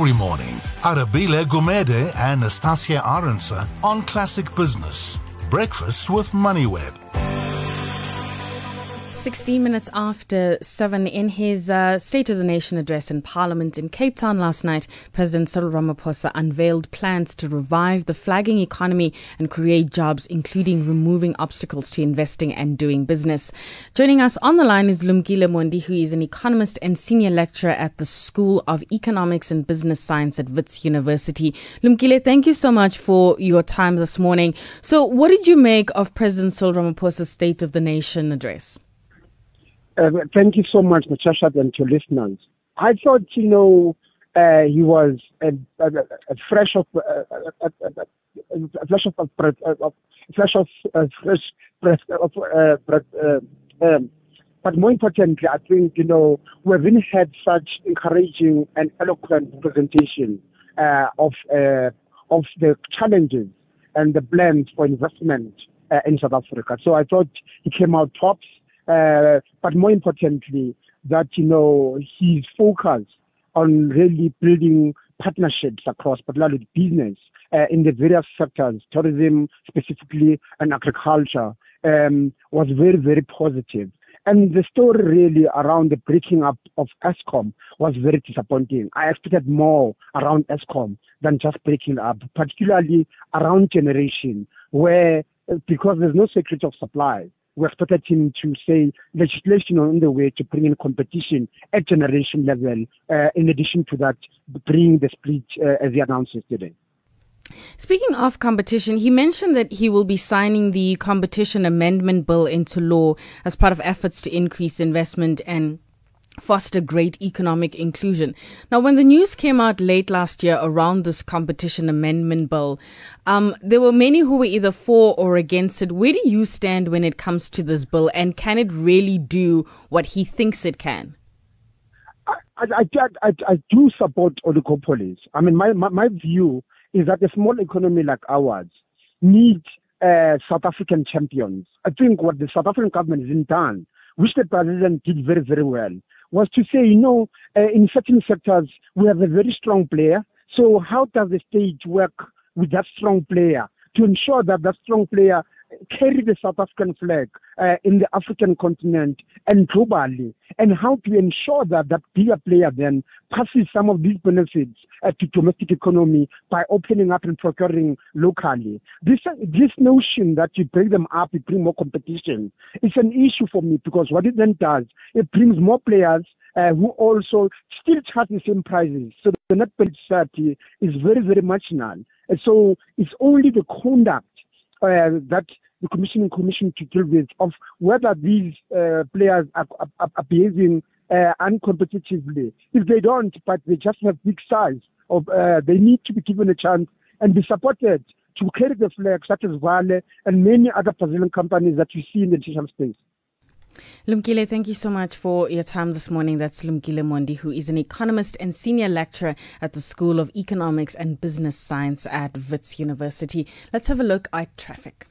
every morning. Arabile Gumede and Nastasia Aronsa on Classic Business. Breakfast with MoneyWeb. 16 minutes after 7 in his uh, State of the Nation address in Parliament in Cape Town last night, President Cyril Ramaphosa unveiled plans to revive the flagging economy and create jobs, including removing obstacles to investing and doing business. Joining us on the line is Lumkile Mondi, who is an economist and senior lecturer at the School of Economics and Business Science at Wits University. Lumkile, thank you so much for your time this morning. So, what did you make of President Cyril Ramaphosa's State of the Nation address? Uh, thank you so much, Natasha, and to listeners. I thought, you know, uh, he was a, a, a fresh of uh, a, flash of a of fresh breath of. Uh, um, but more importantly, I think you know we've been had such encouraging and eloquent presentation uh, of uh, of the challenges and the plans for investment uh, in South Africa. So I thought he came out tops. Uh, but more importantly, that you know his focus on really building partnerships across, particularly business uh, in the various sectors, tourism specifically and agriculture, um, was very very positive. And the story really around the breaking up of Eskom was very disappointing. I expected more around Eskom than just breaking up, particularly around generation, where because there's no security of supply, we expected him to say legislation on the way to bring in competition at generation level. Uh, in addition to that, bring the split uh, as he announced yesterday. Speaking of competition, he mentioned that he will be signing the competition amendment bill into law as part of efforts to increase investment and foster great economic inclusion. Now, when the news came out late last year around this competition amendment bill, um, there were many who were either for or against it. Where do you stand when it comes to this bill, and can it really do what he thinks it can? I, I, I, I do support oligopolies. I mean, my, my, my view is that a small economy like ours needs uh, South African champions. I think what the South African government has done, which the president did very, very well, was to say, you know, uh, in certain sectors, we have a very strong player. So how does the state work with that strong player to ensure that that strong player carry the South African flag uh, in the African continent and globally, and how to ensure that that bigger player then passes some of these benefits uh, to domestic economy by opening up and procuring locally. This this notion that you bring them up, you bring more competition, is an issue for me because what it then does, it brings more players uh, who also still charge the same prices. So the net benefit is very, very marginal. And so it's only the conduct uh, that the commissioning commission to deal with of whether these uh, players are, are, are behaving uh, uncompetitively. If they don't, but they just have big size, of, uh, they need to be given a chance and be supported to carry the flag, such as Vale and many other Brazilian companies that you see in the digital space. Lumkile, thank you so much for your time this morning. That's Lumkile Mondi, who is an economist and senior lecturer at the School of Economics and Business Science at Wits University. Let's have a look at traffic.